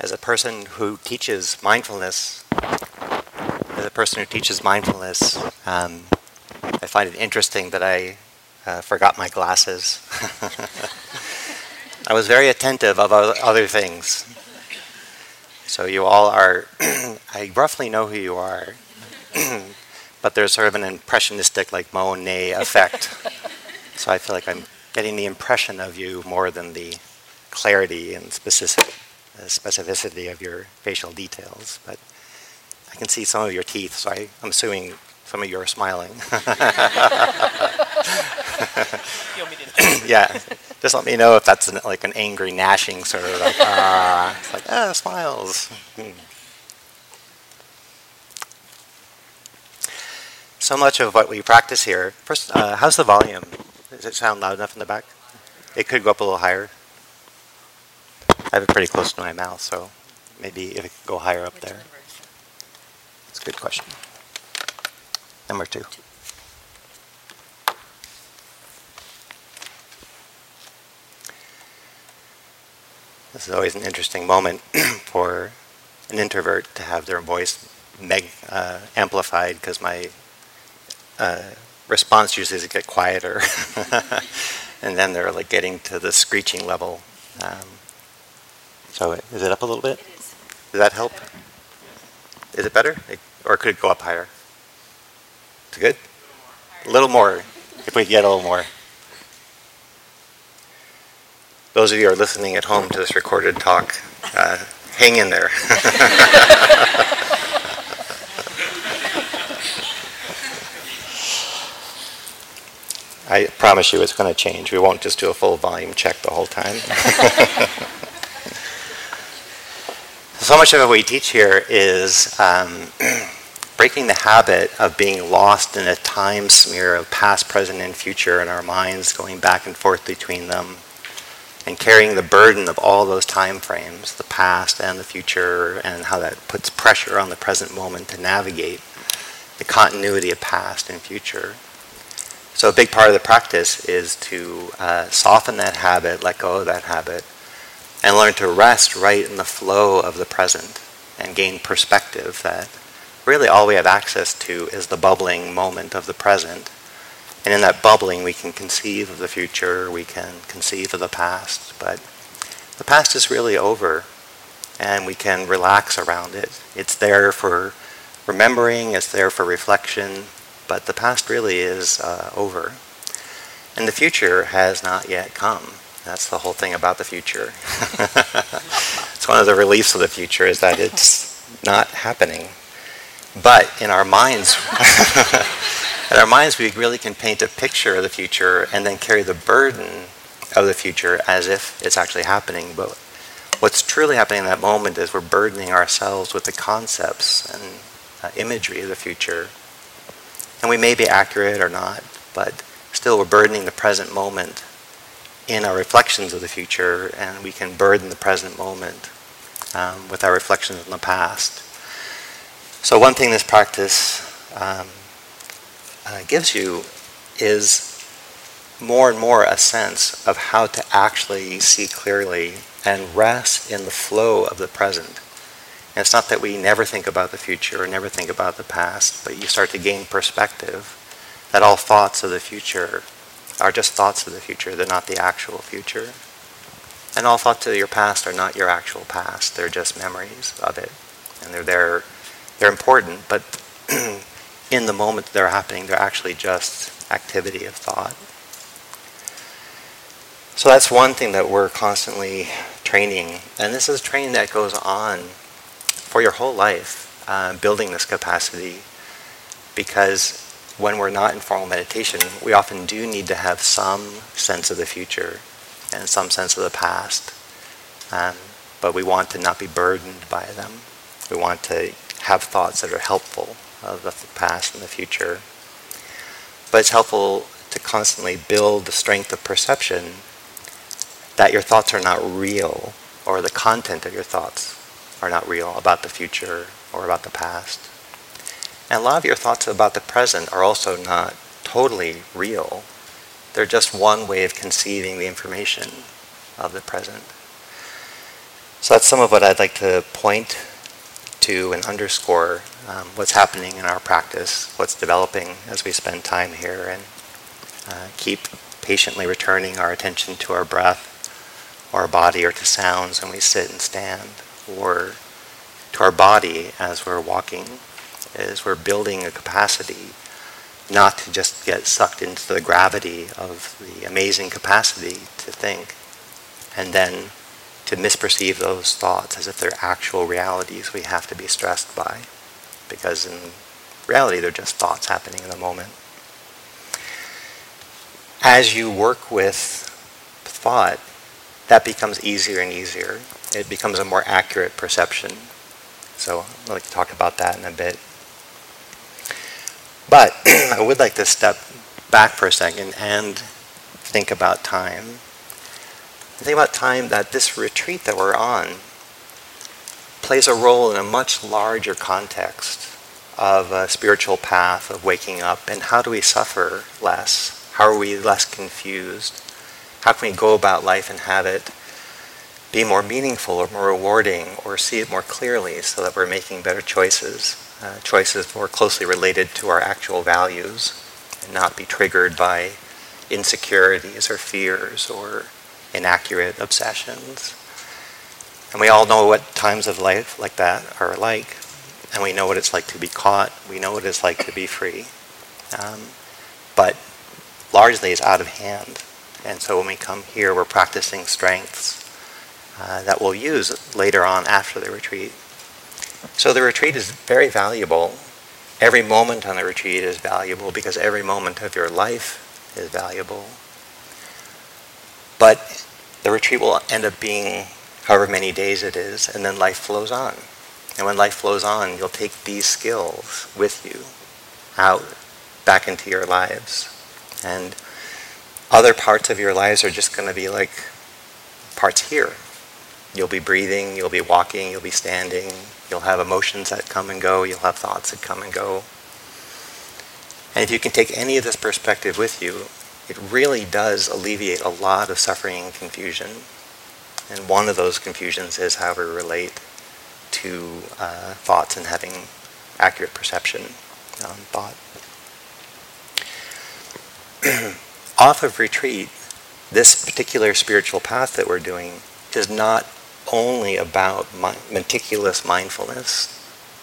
as a person who teaches mindfulness, as a person who teaches mindfulness, um, I find it interesting that I uh, forgot my glasses. I was very attentive of other things. So you all are, I roughly know who you are, but there's sort of an impressionistic, like Monet effect. so I feel like I'm getting the impression of you more than the clarity and specific, uh, specificity of your facial details. But I can see some of your teeth, so I, I'm assuming some of you are smiling. yeah, just let me know if that's an, like an angry gnashing sort of like ah, it's like ah smiles. Hmm. So much of what we practice here. First, uh, how's the volume? Does it sound loud enough in the back? It could go up a little higher. I have it pretty close to my mouth, so maybe if it could go higher up there. That's a good question. Number two. This is always an interesting moment for an introvert to have their voice meg, uh, amplified because my uh, response usually is to get quieter, and then they're like getting to the screeching level. Um, so is it up a little bit? Does that help? Is it better, it, or could it go up higher? It's good. A little more, if we get a little more. Those of you who are listening at home to this recorded talk, uh, hang in there. I promise you it's going to change. We won't just do a full volume check the whole time. so much of what we teach here is um, breaking the habit of being lost in a time smear of past, present, and future in our minds, going back and forth between them and carrying the burden of all those time frames, the past and the future, and how that puts pressure on the present moment to navigate the continuity of past and future. So a big part of the practice is to uh, soften that habit, let go of that habit, and learn to rest right in the flow of the present and gain perspective that really all we have access to is the bubbling moment of the present and in that bubbling, we can conceive of the future, we can conceive of the past, but the past is really over, and we can relax around it. It's there for remembering, it's there for reflection, but the past really is uh, over. And the future has not yet come. That's the whole thing about the future. it's one of the reliefs of the future is that it's not happening. But in our minds, in our minds, we really can paint a picture of the future and then carry the burden of the future as if it's actually happening. But what's truly happening in that moment is we're burdening ourselves with the concepts and uh, imagery of the future. And we may be accurate or not, but still we're burdening the present moment in our reflections of the future, and we can burden the present moment um, with our reflections on the past. So, one thing this practice um, uh, gives you is more and more a sense of how to actually see clearly and rest in the flow of the present. And it's not that we never think about the future or never think about the past, but you start to gain perspective that all thoughts of the future are just thoughts of the future, they're not the actual future. And all thoughts of your past are not your actual past, they're just memories of it. And they're there, they're important, but in the moment they're happening, they're actually just activity of thought. So that's one thing that we're constantly training. And this is training that goes on for your whole life, uh, building this capacity. Because when we're not in formal meditation, we often do need to have some sense of the future and some sense of the past. Um, but we want to not be burdened by them. We want to have thoughts that are helpful of the past and the future. But it's helpful to constantly build the strength of perception that your thoughts are not real, or the content of your thoughts are not real about the future or about the past. And a lot of your thoughts about the present are also not totally real. They're just one way of conceiving the information of the present. So that's some of what I'd like to point to and underscore um, what's happening in our practice, what's developing as we spend time here, and uh, keep patiently returning our attention to our breath, or our body, or to sounds when we sit and stand, or to our body as we're walking, as we're building a capacity not to just get sucked into the gravity of the amazing capacity to think, and then to misperceive those thoughts as if they're actual realities we have to be stressed by, because in reality they're just thoughts happening in the moment. As you work with thought, that becomes easier and easier. It becomes a more accurate perception. So I'd like to talk about that in a bit. But I would like to step back for a second and think about time. Think about time that this retreat that we're on plays a role in a much larger context of a spiritual path of waking up and how do we suffer less? How are we less confused? How can we go about life and have it be more meaningful or more rewarding or see it more clearly so that we're making better choices? Uh, choices more closely related to our actual values and not be triggered by insecurities or fears or inaccurate obsessions. And we all know what times of life like that are like, and we know what it's like to be caught. We know what it's like to be free. Um, but largely it's out of hand. And so when we come here, we're practicing strengths uh, that we'll use later on after the retreat. So the retreat is very valuable. Every moment on the retreat is valuable because every moment of your life is valuable. But the retreat will end up being however many days it is, and then life flows on. And when life flows on, you'll take these skills with you out back into your lives. And other parts of your lives are just going to be like parts here. You'll be breathing, you'll be walking, you'll be standing, You'll have emotions that come and go. You'll have thoughts that come and go. And if you can take any of this perspective with you, it really does alleviate a lot of suffering and confusion. And one of those confusions is how we relate to uh, thoughts and having accurate perception on thought. Off of retreat, this particular spiritual path that we're doing is not only about mi- meticulous mindfulness,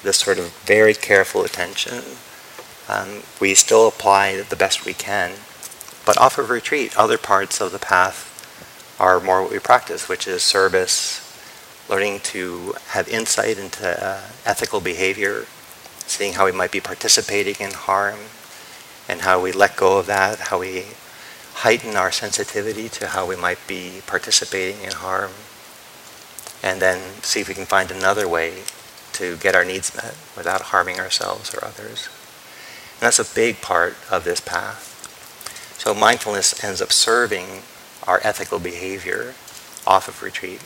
this sort of very careful attention. Um, we still apply the best we can, but off of retreat, other parts of the path are more what we practice, which is service, learning to have insight into uh, ethical behavior, seeing how we might be participating in harm, and how we let go of that, how we heighten our sensitivity to how we might be participating in harm, and then see if we can find another way to get our needs met without harming ourselves or others. And that's a big part of this path. So mindfulness ends up serving our ethical behavior off of retreat.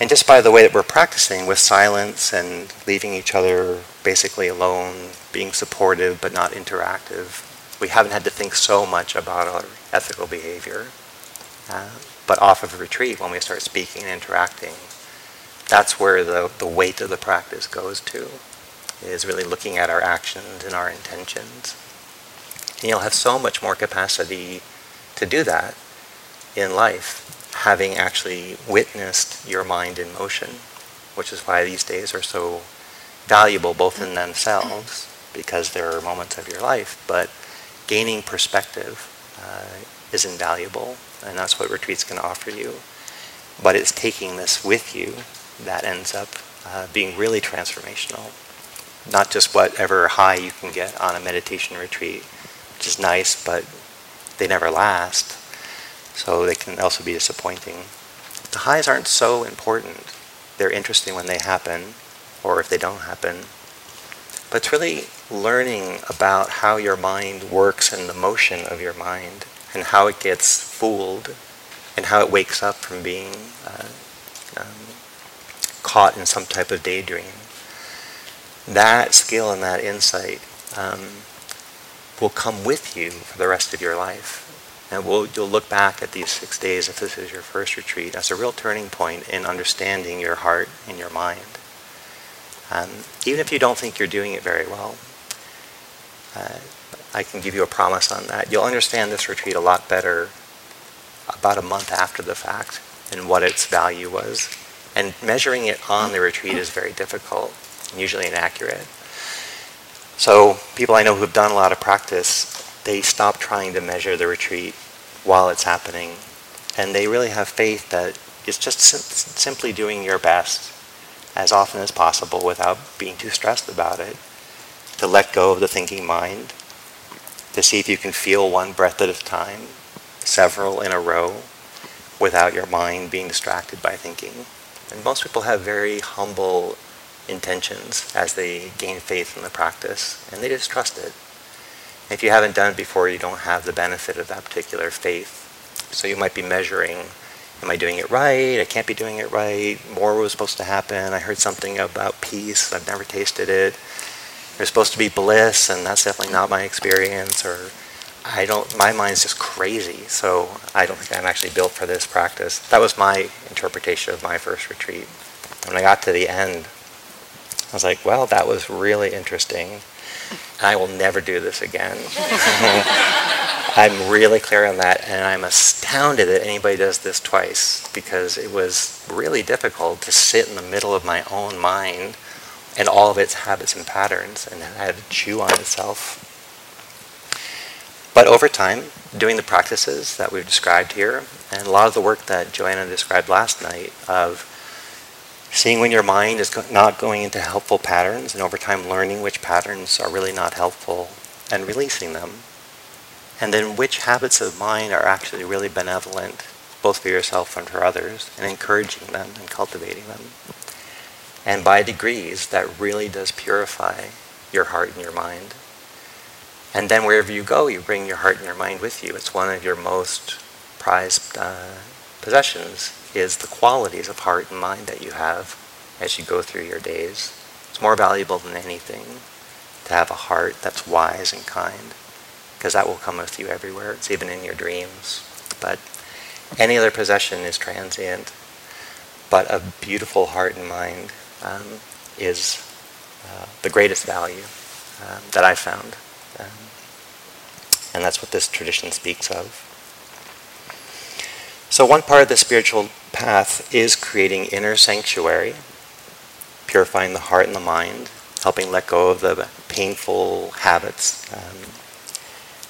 And just by the way that we're practicing with silence and leaving each other basically alone, being supportive but not interactive, we haven't had to think so much about our ethical behavior. Uh, but off of retreat, when we start speaking and interacting, that's where the, the weight of the practice goes to, is really looking at our actions and our intentions. And you'll have so much more capacity to do that in life, having actually witnessed your mind in motion, which is why these days are so valuable both in themselves, because there are moments of your life, but gaining perspective uh, is invaluable and that's what retreats can offer you. But it's taking this with you that ends up uh, being really transformational. Not just whatever high you can get on a meditation retreat, which is nice, but they never last. So they can also be disappointing. The highs aren't so important. They're interesting when they happen, or if they don't happen. But it's really learning about how your mind works and the motion of your mind and how it gets fooled and how it wakes up from being uh, um, caught in some type of daydream. That skill and that insight um, will come with you for the rest of your life. And we'll, you'll look back at these six days, if this is your first retreat, as a real turning point in understanding your heart and your mind. Um, even if you don't think you're doing it very well, uh, I can give you a promise on that. You'll understand this retreat a lot better about a month after the fact and what its value was. And measuring it on the retreat is very difficult and usually inaccurate. So people I know who've done a lot of practice, they stop trying to measure the retreat while it's happening. And they really have faith that it's just sim- simply doing your best as often as possible without being too stressed about it. To let go of the thinking mind, to see if you can feel one breath at a time, several in a row, without your mind being distracted by thinking. And most people have very humble intentions as they gain faith in the practice, and they just trust it. If you haven't done it before, you don't have the benefit of that particular faith. So you might be measuring, am I doing it right? I can't be doing it right. More was supposed to happen. I heard something about peace. I've never tasted it. There's supposed to be bliss, and that's definitely not my experience. Or I don't, my mind's just crazy. So I don't think I'm actually built for this practice. That was my interpretation of my first retreat. When I got to the end, I was like, well, that was really interesting. I will never do this again. I'm really clear on that, and I'm astounded that anybody does this twice because it was really difficult to sit in the middle of my own mind and all of its habits and patterns and had to chew on itself. But over time, doing the practices that we've described here, and a lot of the work that Joanna described last night of seeing when your mind is not going into helpful patterns, and over time learning which patterns are really not helpful and releasing them. And then which habits of mind are actually really benevolent, both for yourself and for others, and encouraging them and cultivating them. And by degrees, that really does purify your heart and your mind. And then wherever you go, you bring your heart and your mind with you. It's one of your most prized uh, possessions is the qualities of heart and mind that you have as you go through your days. It's more valuable than anything to have a heart that's wise and kind, because that will come with you everywhere. It's even in your dreams. But any other possession is transient. But a beautiful heart and mind um, is uh, the greatest value um, that I've found. Um, and that's what this tradition speaks of. So, one part of the spiritual path is creating inner sanctuary, purifying the heart and the mind, helping let go of the painful habits. Um,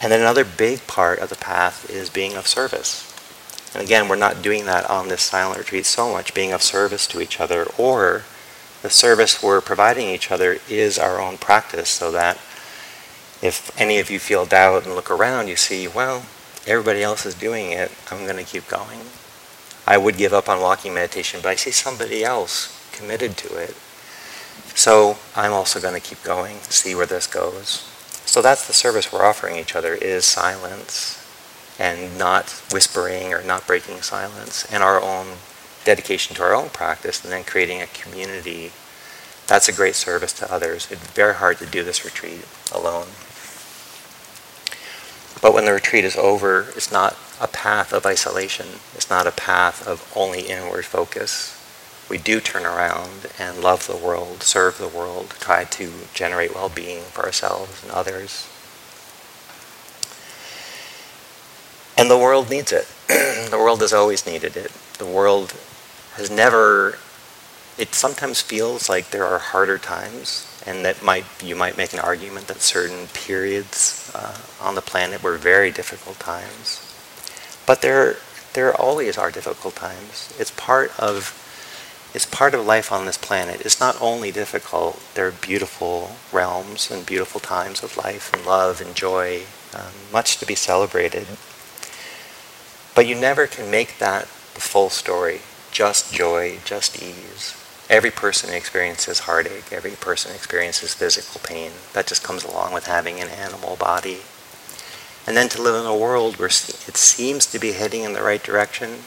and then another big part of the path is being of service. And again, we're not doing that on this silent retreat so much, being of service to each other, or the service we're providing each other is our own practice, so that if any of you feel doubt and look around, you see, well, everybody else is doing it, I'm going to keep going. I would give up on walking meditation, but I see somebody else committed to it. So I'm also going to keep going, see where this goes. So that's the service we're offering each other is silence and not whispering or not breaking silence and our own dedication to our own practice and then creating a community. That's a great service to others. It's very hard to do this retreat alone. But when the retreat is over, it's not a path of isolation. It's not a path of only inward focus. We do turn around and love the world, serve the world, try to generate well-being for ourselves and others. And the world needs it. the world has always needed it. The world has never, it sometimes feels like there are harder times and that might you might make an argument that certain periods uh, on the planet were very difficult times. But there there always are difficult times. It's part of it's part of life on this planet. It's not only difficult, there are beautiful realms and beautiful times of life and love and joy, um, much to be celebrated. But you never can make that the full story, just joy, just ease. Every person experiences heartache. Every person experiences physical pain. That just comes along with having an animal body. And then to live in a world where it seems to be heading in the right direction,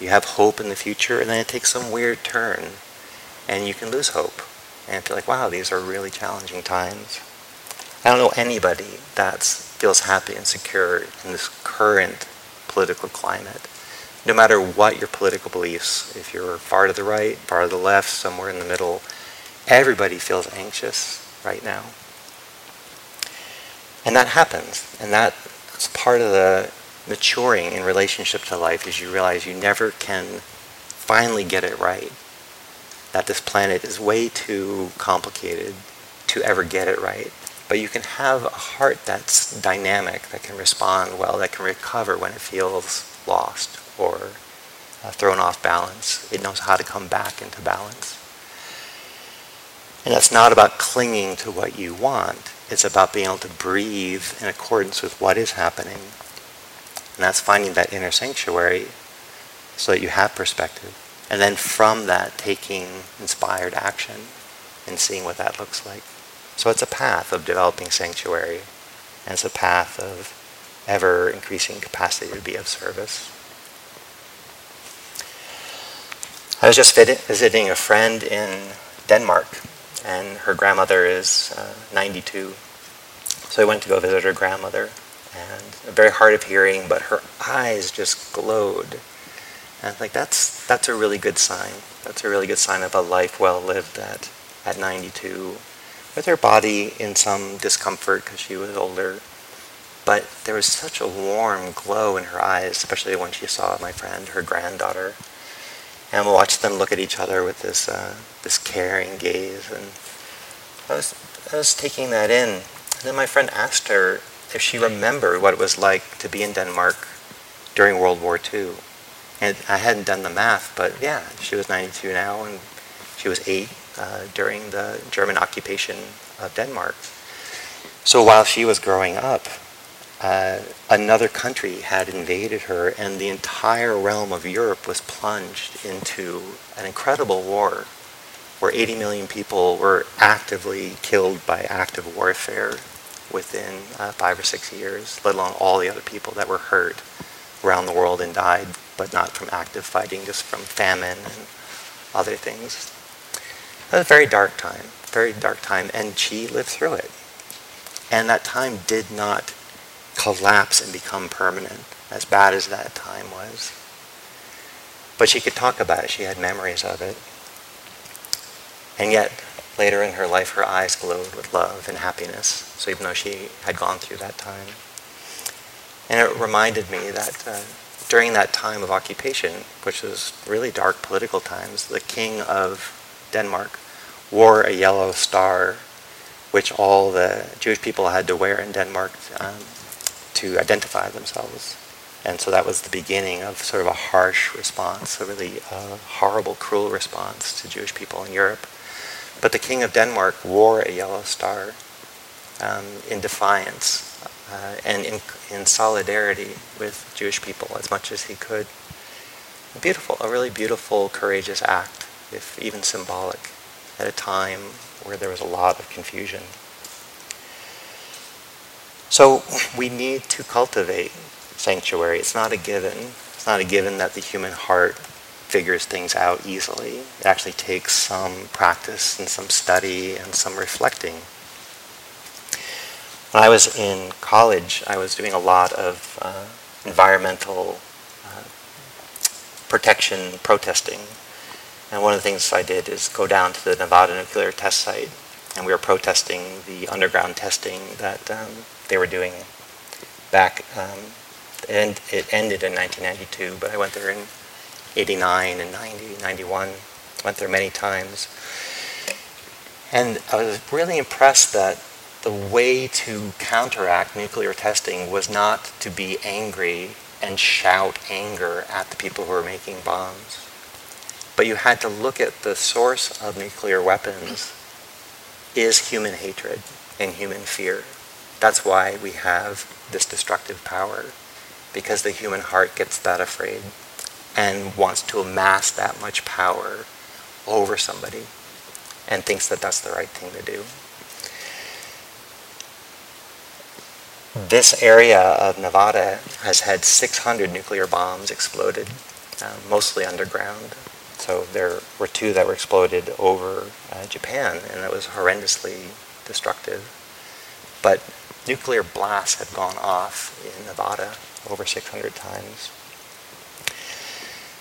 you have hope in the future, and then it takes some weird turn, and you can lose hope and feel like, wow, these are really challenging times. I don't know anybody that feels happy and secure in this current political climate. No matter what your political beliefs, if you're far to the right, far to the left, somewhere in the middle, everybody feels anxious right now. And that happens. And that's part of the maturing in relationship to life is you realize you never can finally get it right. That this planet is way too complicated to ever get it right. But you can have a heart that's dynamic, that can respond well, that can recover when it feels lost or uh, thrown off balance. It knows how to come back into balance. And that's not about clinging to what you want. It's about being able to breathe in accordance with what is happening. And that's finding that inner sanctuary so that you have perspective. And then from that, taking inspired action and seeing what that looks like. So it's a path of developing sanctuary. And it's a path of ever increasing capacity to be of service. I was just visiting a friend in Denmark and her grandmother is uh, 92. So I went to go visit her grandmother, and very hard of hearing, but her eyes just glowed. And like that's that's a really good sign. That's a really good sign of a life well lived at at 92, with her body in some discomfort because she was older. But there was such a warm glow in her eyes, especially when she saw my friend, her granddaughter, and we watched them look at each other with this uh, this caring gaze. And I was I was taking that in. And then my friend asked her if she remembered what it was like to be in Denmark during World War II. And I hadn't done the math, but yeah, she was 92 now, and she was eight uh, during the German occupation of Denmark. So while she was growing up, uh, another country had invaded her, and the entire realm of Europe was plunged into an incredible war where 80 million people were actively killed by active warfare within uh, five or six years, let alone all the other people that were hurt around the world and died, but not from active fighting, just from famine and other things. It was a very dark time, very dark time, and she lived through it. And that time did not collapse and become permanent, as bad as that time was. But she could talk about it. She had memories of it. And yet, later in her life, her eyes glowed with love and happiness. So even though she had gone through that time. And it reminded me that uh, during that time of occupation, which was really dark political times, the king of Denmark wore a yellow star, which all the Jewish people had to wear in Denmark um, to identify themselves. And so that was the beginning of sort of a harsh response, a really uh, horrible, cruel response to Jewish people in Europe. But the King of Denmark wore a yellow star um, in defiance uh, and in, in solidarity with Jewish people as much as he could. Beautiful, a really beautiful, courageous act, if even symbolic, at a time where there was a lot of confusion. So we need to cultivate sanctuary. It's not a given. It's not a given that the human heart figures things out easily. It actually takes some practice and some study and some reflecting. When I was in college, I was doing a lot of uh, environmental uh, protection protesting. And one of the things I did is go down to the Nevada nuclear test site, and we were protesting the underground testing that um, they were doing back. Um, and it ended in 1992, but I went there in 89 and 90, 91. Went there many times. And I was really impressed that the way to counteract nuclear testing was not to be angry and shout anger at the people who were making bombs. But you had to look at the source of nuclear weapons is human hatred and human fear. That's why we have this destructive power, because the human heart gets that afraid and wants to amass that much power over somebody and thinks that that's the right thing to do. This area of Nevada has had 600 nuclear bombs exploded, uh, mostly underground. So there were two that were exploded over uh, Japan, and that was horrendously destructive. But nuclear blasts had gone off in Nevada over 600 times.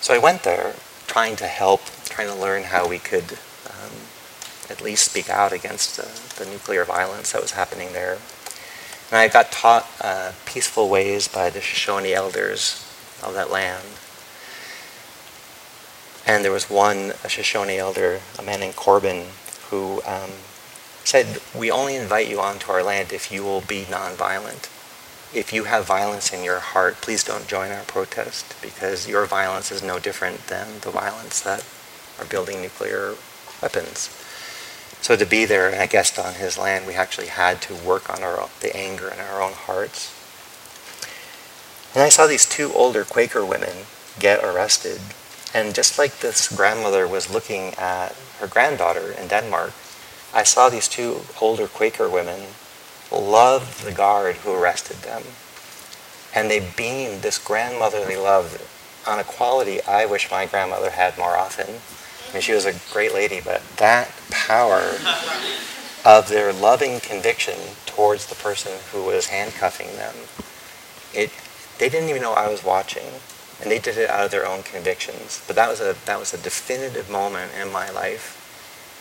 So I went there trying to help, trying to learn how we could um, at least speak out against the, the, nuclear violence that was happening there. And I got taught uh, peaceful ways by the Shoshone elders of that land. And there was one Shoshone elder, a man named Corbin, who um, said, We only invite you onto our land if you will be nonviolent. If you have violence in your heart, please don't join our protest because your violence is no different than the violence that are building nuclear weapons. So to be there and a guest on his land, we actually had to work on our the anger in our own hearts. And I saw these two older Quaker women get arrested. And just like this grandmother was looking at her granddaughter in Denmark, I saw these two older Quaker women love the guard who arrested them. And they beamed this grandmotherly love on a quality I wish my grandmother had more often. I mean, she was a great lady, but that power of their loving conviction towards the person who was handcuffing them, it, they didn't even know I was watching, and they did it out of their own convictions. But that was a, that was a definitive moment in my life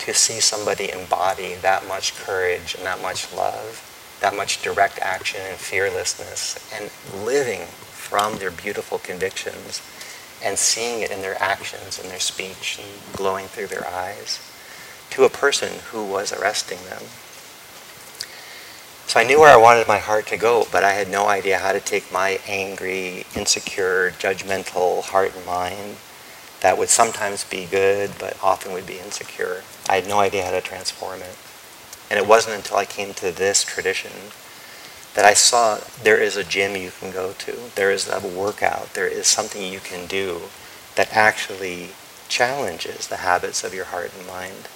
to see somebody embody that much courage and that much love, that much direct action and fearlessness, and living from their beautiful convictions and seeing it in their actions and their speech and glowing through their eyes to a person who was arresting them. So I knew where I wanted my heart to go, but I had no idea how to take my angry, insecure, judgmental heart and mind that would sometimes be good, but often would be insecure. I had no idea how to transform it. And it wasn't until I came to this tradition that I saw there is a gym you can go to, there is a workout, there is something you can do that actually challenges the habits of your heart and mind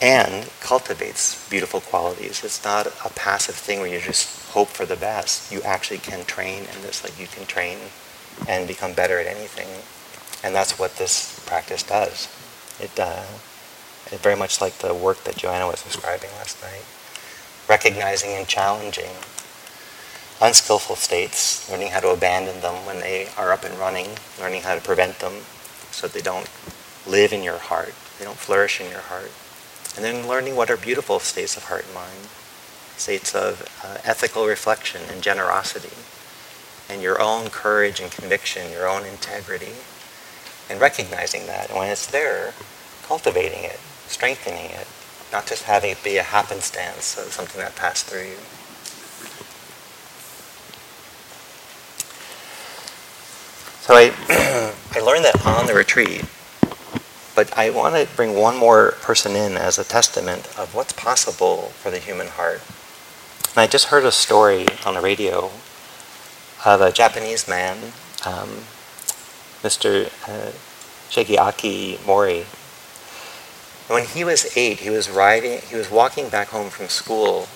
and cultivates beautiful qualities. It's not a passive thing where you just hope for the best. You actually can train in this, like you can train and become better at anything. And that's what this practice does. It, uh, very much like the work that Joanna was describing last night. Recognizing and challenging unskillful states, learning how to abandon them when they are up and running, learning how to prevent them so they don't live in your heart, they don't flourish in your heart. And then learning what are beautiful states of heart and mind, states of uh, ethical reflection and generosity, and your own courage and conviction, your own integrity, and recognizing that. And when it's there, cultivating it, strengthening it, not just having it be a happenstance of something that passed through you. So I, I learned that on the retreat, but I want to bring one more person in as a testament of what's possible for the human heart. And I just heard a story on the radio of a Japanese man um, Mr. Uh, Shigeaki Mori. When he was eight, he was riding, he was walking back home from school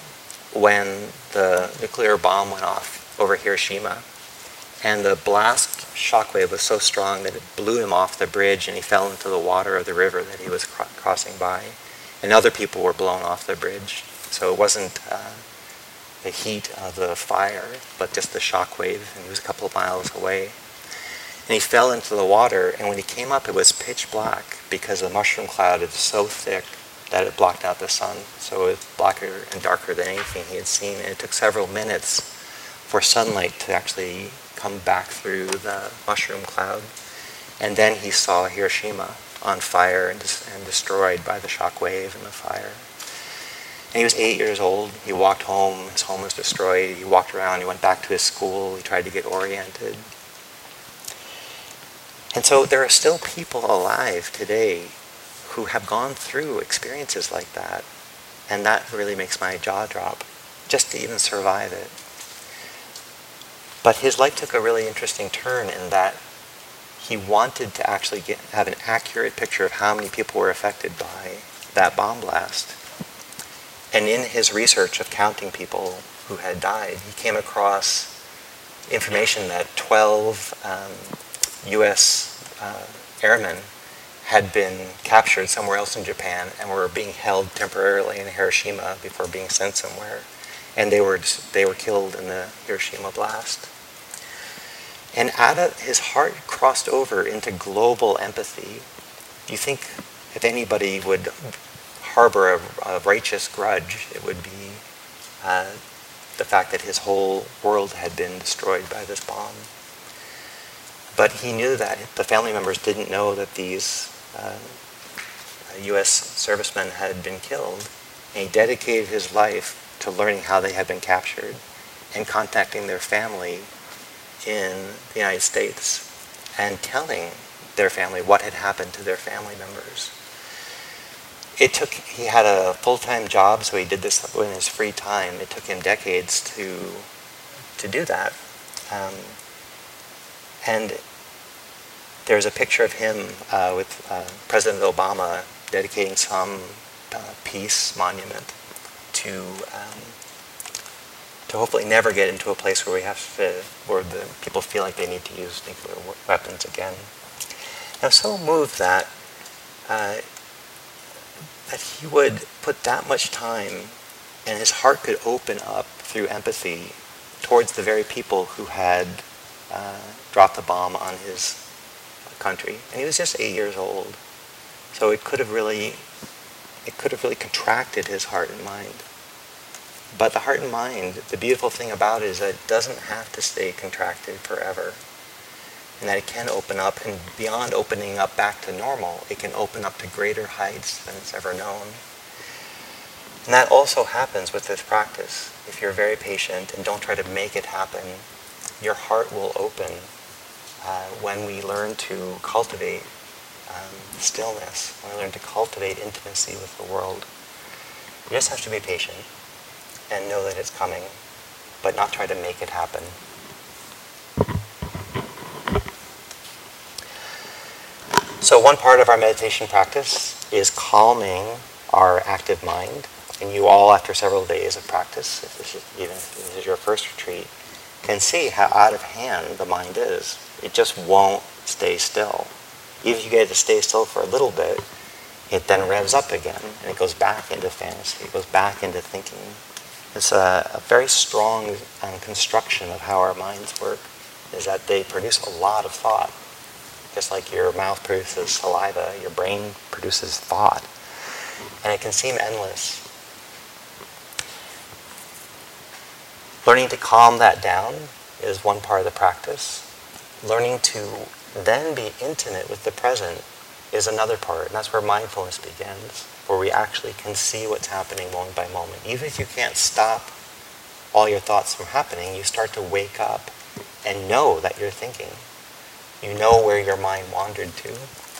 when the nuclear bomb went off over Hiroshima. And the blast shockwave was so strong that it blew him off the bridge and he fell into the water of the river that he was cr- crossing by. And other people were blown off the bridge. So it wasn't uh, the heat of the fire, but just the shockwave. And he was a couple of miles away. And he fell into the water, and when he came up, it was pitch black because the mushroom cloud is so thick that it blocked out the sun. So it was blacker and darker than anything he had seen. And it took several minutes for sunlight to actually come back through the mushroom cloud. And then he saw Hiroshima on fire and, and destroyed by the shock wave and the fire. And he was eight years old. He walked home. His home was destroyed. He walked around. He went back to his school. He tried to get oriented. And so there are still people alive today who have gone through experiences like that. And that really makes my jaw drop, just to even survive it. But his life took a really interesting turn in that he wanted to actually get, have an accurate picture of how many people were affected by that bomb blast. And in his research of counting people who had died, he came across information that 12 um, U.S. Uh, airmen had been captured somewhere else in Japan and were being held temporarily in Hiroshima before being sent somewhere. and they were they were killed in the Hiroshima blast. And Ada, his heart crossed over into global empathy. You think if anybody would harbor a, a righteous grudge, it would be uh, the fact that his whole world had been destroyed by this bomb. But he knew that the family members didn't know that these uh, U.S. servicemen had been killed, and he dedicated his life to learning how they had been captured and contacting their family in the United States and telling their family what had happened to their family members. It took, he had a full-time job, so he did this in his free time. It took him decades to, to do that. Um, and there's a picture of him uh, with uh, President Obama dedicating some uh, peace monument to um, to hopefully never get into a place where we have to, where the people feel like they need to use nuclear weapons again. I'm so moved that uh, that he would put that much time, and his heart could open up through empathy towards the very people who had uh, dropped the bomb on his country, and he was just eight years old. So it could have really, it could have really contracted his heart and mind. But the heart and mind, the beautiful thing about it is that it doesn't have to stay contracted forever. And that it can open up, and beyond opening up back to normal, it can open up to greater heights than it's ever known. And that also happens with this practice. If you're very patient and don't try to make it happen, your heart will open uh, when we learn to cultivate um, stillness, when we learn to cultivate intimacy with the world. We just have to be patient and know that it's coming, but not try to make it happen. So one part of our meditation practice is calming our active mind. And you all, after several days of practice, if this is, even if this is your first retreat, can see how out of hand the mind is. It just won't stay still. Even if you get it to stay still for a little bit, it then revs up again and it goes back into fantasy, it goes back into thinking. It's a, a very strong um, construction of how our minds work, is that they produce a lot of thought. Just like your mouth produces saliva, your brain produces thought. And it can seem endless. Learning to calm that down is one part of the practice. Learning to then be intimate with the present is another part, and that's where mindfulness begins, where we actually can see what's happening moment by moment. Even if you can't stop all your thoughts from happening, you start to wake up and know that you're thinking. You know where your mind wandered to.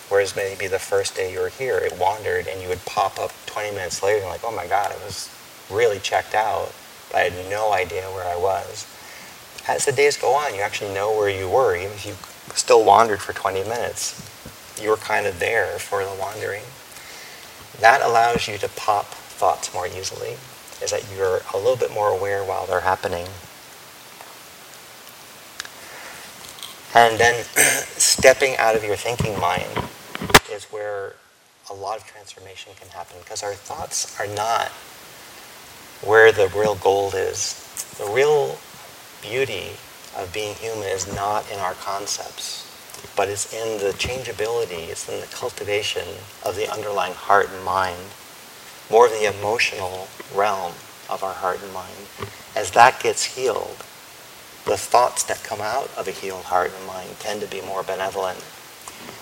Whereas maybe the first day you were here, it wandered and you would pop up 20 minutes later and like, oh my God, I was really checked out. I had no idea where I was. As the days go on, you actually know where you were, even if you still wandered for 20 minutes. You were kind of there for the wandering. That allows you to pop thoughts more easily, is that you're a little bit more aware while they're happening. And then stepping out of your thinking mind is where a lot of transformation can happen because our thoughts are not where the real gold is. The real beauty of being human is not in our concepts, but it's in the changeability, it's in the cultivation of the underlying heart and mind, more the emotional realm of our heart and mind. As that gets healed, the thoughts that come out of a healed heart and mind tend to be more benevolent.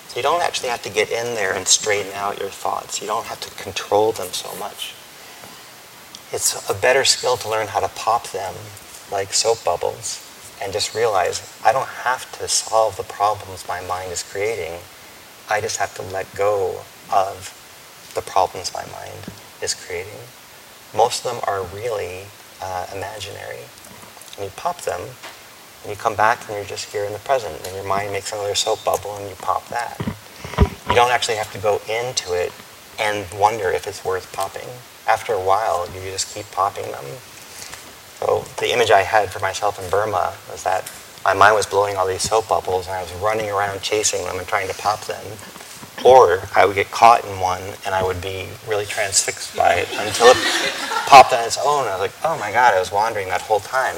So you don't actually have to get in there and straighten out your thoughts. You don't have to control them so much it's a better skill to learn how to pop them like soap bubbles and just realize I don't have to solve the problems my mind is creating. I just have to let go of the problems my mind is creating. Most of them are really uh, imaginary. And you pop them, and you come back and you're just here in the present, and your mind makes another soap bubble and you pop that. You don't actually have to go into it and wonder if it's worth popping after a while, you just keep popping them. So the image I had for myself in Burma was that my mind was blowing all these soap bubbles, and I was running around chasing them and trying to pop them. Or I would get caught in one and I would be really transfixed by it until it popped on its own. I was like, oh my God, I was wandering that whole time.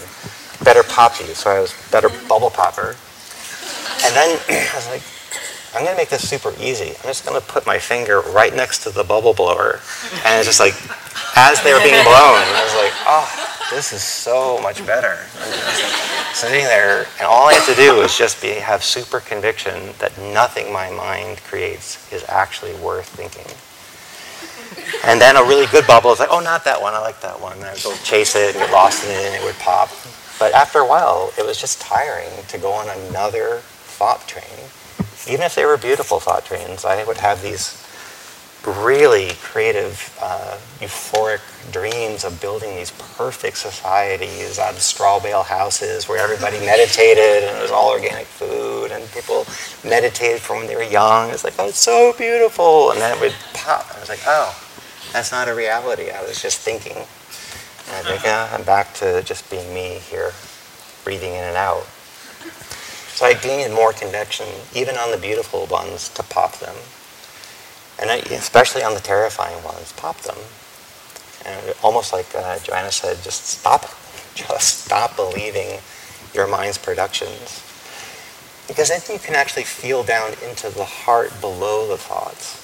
Better pop these. So I was better bubble popper. And then I was like, I'm going to make this super easy. I'm just going to put my finger right next to the bubble blower. And it's just like, as they were being blown, I was like, oh, this is so much better. sitting there, and all I have to do is just be, have super conviction that nothing my mind creates is actually worth thinking. And then a really good bubble is like, oh, not that one. I like that one. And I would go chase it and get lost in it, and it would pop. But after a while, it was just tiring to go on another thought train even if they were beautiful thought trains, I would have these really creative, uh, euphoric dreams of building these perfect societies out of straw bale houses where everybody meditated and it was all organic food and people meditated from when they were young. It's like, oh, it's so beautiful. And then it would pop. I was like, oh, that's not a reality. I was just thinking. And I think, yeah, I'm back to just being me here, breathing in and out. So I gained more conviction, even on the beautiful ones, to pop them. And I, especially on the terrifying ones, pop them. And almost like uh, Joanna said, just stop. Just stop believing your mind's productions. Because then you can actually feel down into the heart below the thoughts.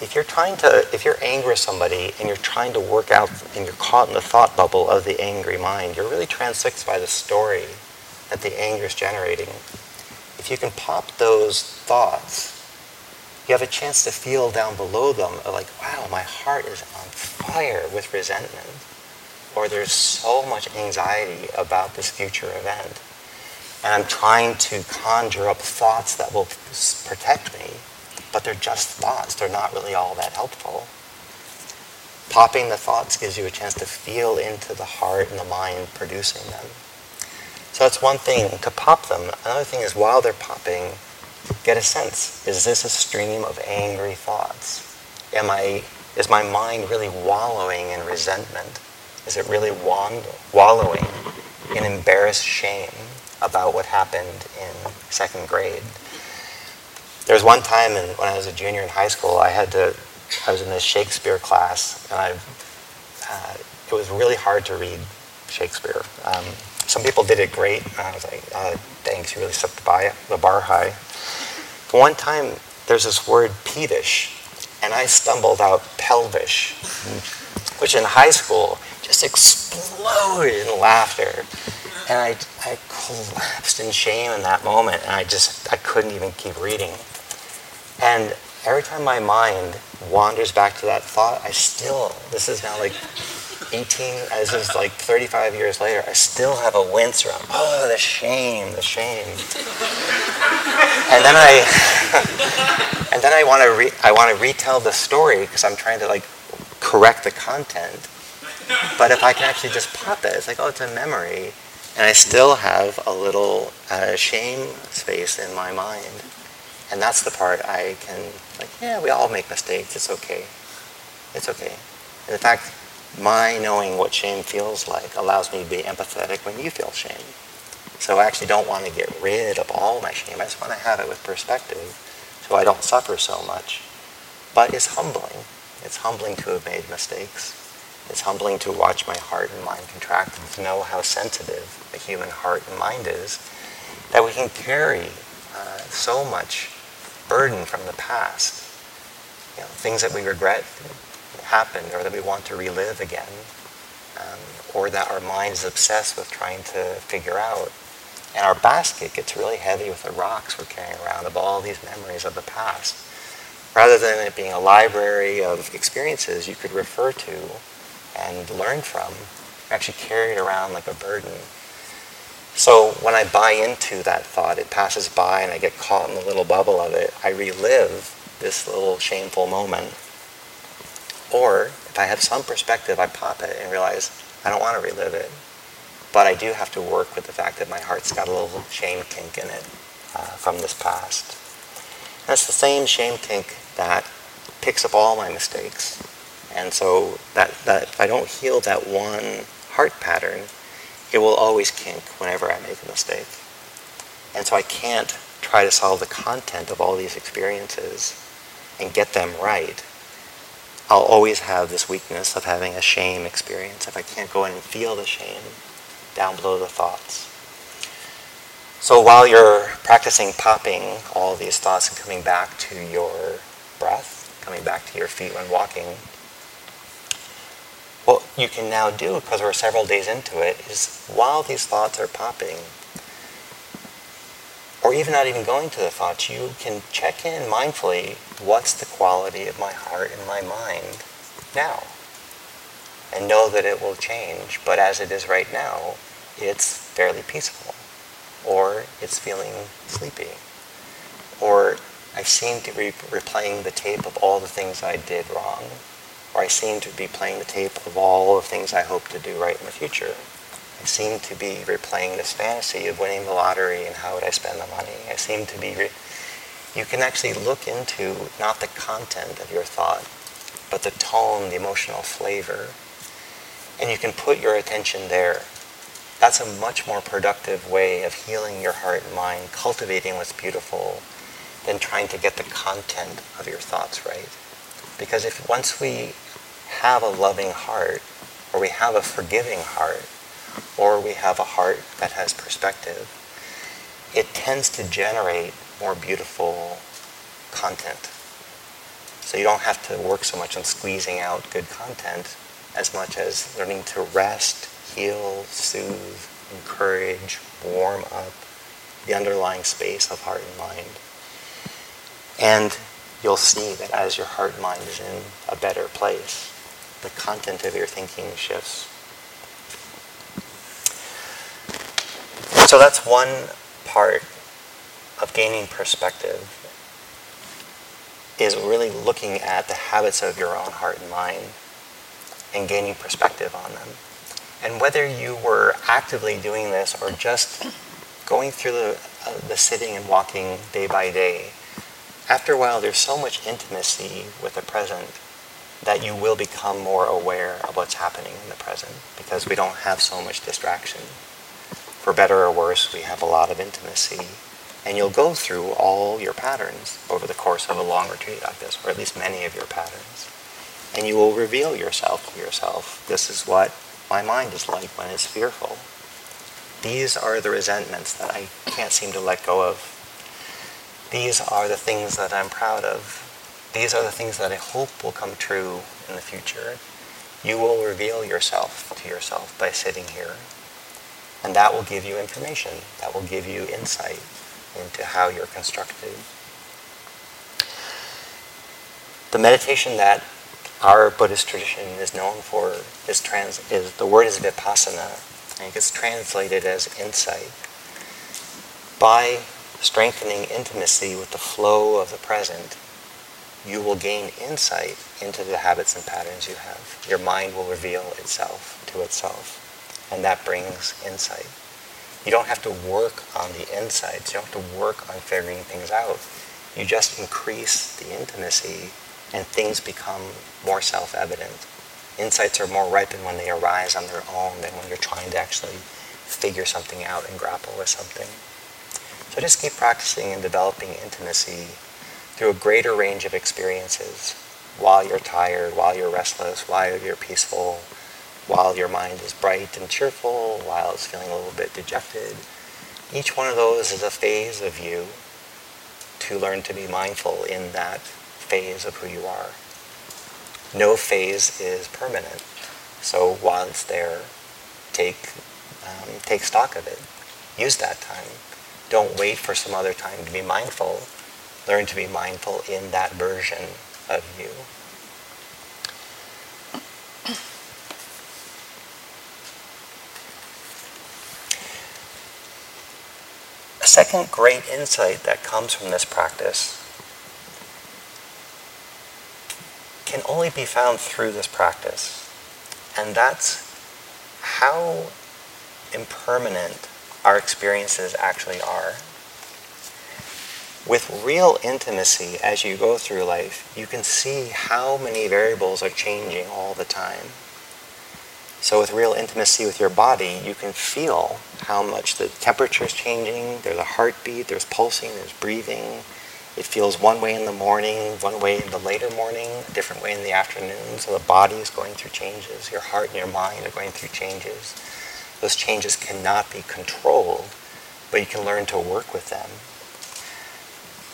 If you're trying to, if you're angry with somebody and you're trying to work out and you're caught in the thought bubble of the angry mind, you're really transfixed by the story that the anger is generating, if you can pop those thoughts, you have a chance to feel down below them like, wow, my heart is on fire with resentment. Or there's so much anxiety about this future event. And I'm trying to conjure up thoughts that will protect me, but they're just thoughts. They're not really all that helpful. Popping the thoughts gives you a chance to feel into the heart and the mind producing them. So that's one thing to pop them. Another thing is while they're popping, get a sense. Is this a stream of angry thoughts? Am I, is my mind really wallowing in resentment? Is it really wallowing in embarrassed shame about what happened in second grade? There was one time in, when I was a junior in high school, I had to, I was in this Shakespeare class, and I, uh, it was really hard to read Shakespeare. Um, some people did it great. I was like, uh, thanks, you really set the, the bar high. But one time, there's this word peevish, and I stumbled out pelvish, which in high school just exploded in laughter. And I, I collapsed in shame in that moment, and I just, I couldn't even keep reading. And every time my mind wanders back to that thought, I still, this is now like 18, as is like 35 years later, I still have a wince around. Oh, the shame, the shame. and then I, and then I want to re- I want to retell the story because I'm trying to like correct the content. But if I can actually just pop it, it's like, oh, it's a memory, and I still have a little uh, shame space in my mind. And that's the part I can, like, yeah, we all make mistakes. It's okay. It's okay. And in fact, my knowing what shame feels like allows me to be empathetic when you feel shame. So I actually don't want to get rid of all my shame. I just want to have it with perspective so I don't suffer so much. But it's humbling. It's humbling to have made mistakes. It's humbling to watch my heart and mind contract and to know how sensitive the human heart and mind is, that we can carry uh, so much burden from the past. You know, things that we regret, happened or that we want to relive again, um, or that our mind is obsessed with trying to figure out. And our basket gets really heavy with the rocks we're carrying around of all these memories of the past. Rather than it being a library of experiences you could refer to and learn from, actually carry it around like a burden. So when I buy into that thought, it passes by and I get caught in the little bubble of it, I relive this little shameful moment or if I have some perspective, I pop it and realize I don't want to relive it. But I do have to work with the fact that my heart's got a little shame kink in it uh, from this past. That's the same shame kink that picks up all my mistakes. And so that, that if I don't heal that one heart pattern, it will always kink whenever I make a mistake. And so I can't try to solve the content of all these experiences and get them right, I'll always have this weakness of having a shame experience if I can't go in and feel the shame down below the thoughts. So while you're practicing popping all these thoughts and coming back to your breath, coming back to your feet when walking, what you can now do, because we're several days into it, is while these thoughts are popping, or even not even going to the thoughts, you can check in mindfully what's the quality of my heart and my mind now. And know that it will change, but as it is right now, it's fairly peaceful. Or it's feeling sleepy. Or I seem to be replaying the tape of all the things I did wrong. Or I seem to be playing the tape of all the things I hope to do right in the future. I seem to be replaying this fantasy of winning the lottery and how would I spend the money. I seem to be. Re- you can actually look into not the content of your thought, but the tone, the emotional flavor. And you can put your attention there. That's a much more productive way of healing your heart and mind, cultivating what's beautiful, than trying to get the content of your thoughts right. Because if once we have a loving heart, or we have a forgiving heart, or we have a heart that has perspective, it tends to generate more beautiful content. So you don't have to work so much on squeezing out good content as much as learning to rest, heal, soothe, encourage, warm up the underlying space of heart and mind. And you'll see that as your heart and mind is in a better place, the content of your thinking shifts. So that's one part of gaining perspective is really looking at the habits of your own heart and mind and gaining perspective on them. And whether you were actively doing this or just going through the, uh, the sitting and walking day by day, after a while there's so much intimacy with the present that you will become more aware of what's happening in the present because we don't have so much distraction for better or worse, we have a lot of intimacy. And you'll go through all your patterns over the course of a long retreat like this, or at least many of your patterns. And you will reveal yourself to yourself. This is what my mind is like when it's fearful. These are the resentments that I can't seem to let go of. These are the things that I'm proud of. These are the things that I hope will come true in the future. You will reveal yourself to yourself by sitting here and that will give you information. That will give you insight into how you're constructed. The meditation that our Buddhist tradition is known for is, trans, is the word is vipassana, and it gets translated as insight. By strengthening intimacy with the flow of the present, you will gain insight into the habits and patterns you have. Your mind will reveal itself to itself and that brings insight. You don't have to work on the insights. You don't have to work on figuring things out. You just increase the intimacy and things become more self-evident. Insights are more ripened when they arise on their own than when you're trying to actually figure something out and grapple with something. So just keep practicing and developing intimacy through a greater range of experiences while you're tired, while you're restless, while you're peaceful, while your mind is bright and cheerful, while it's feeling a little bit dejected. Each one of those is a phase of you to learn to be mindful in that phase of who you are. No phase is permanent. So while it's there, take, um, take stock of it. Use that time. Don't wait for some other time to be mindful. Learn to be mindful in that version of you. Second great insight that comes from this practice can only be found through this practice. And that's how impermanent our experiences actually are. With real intimacy, as you go through life, you can see how many variables are changing all the time. So with real intimacy with your body, you can feel how much the temperature is changing, there's a heartbeat, there's pulsing, there's breathing. It feels one way in the morning, one way in the later morning, a different way in the afternoon. So the body is going through changes. Your heart and your mind are going through changes. Those changes cannot be controlled, but you can learn to work with them.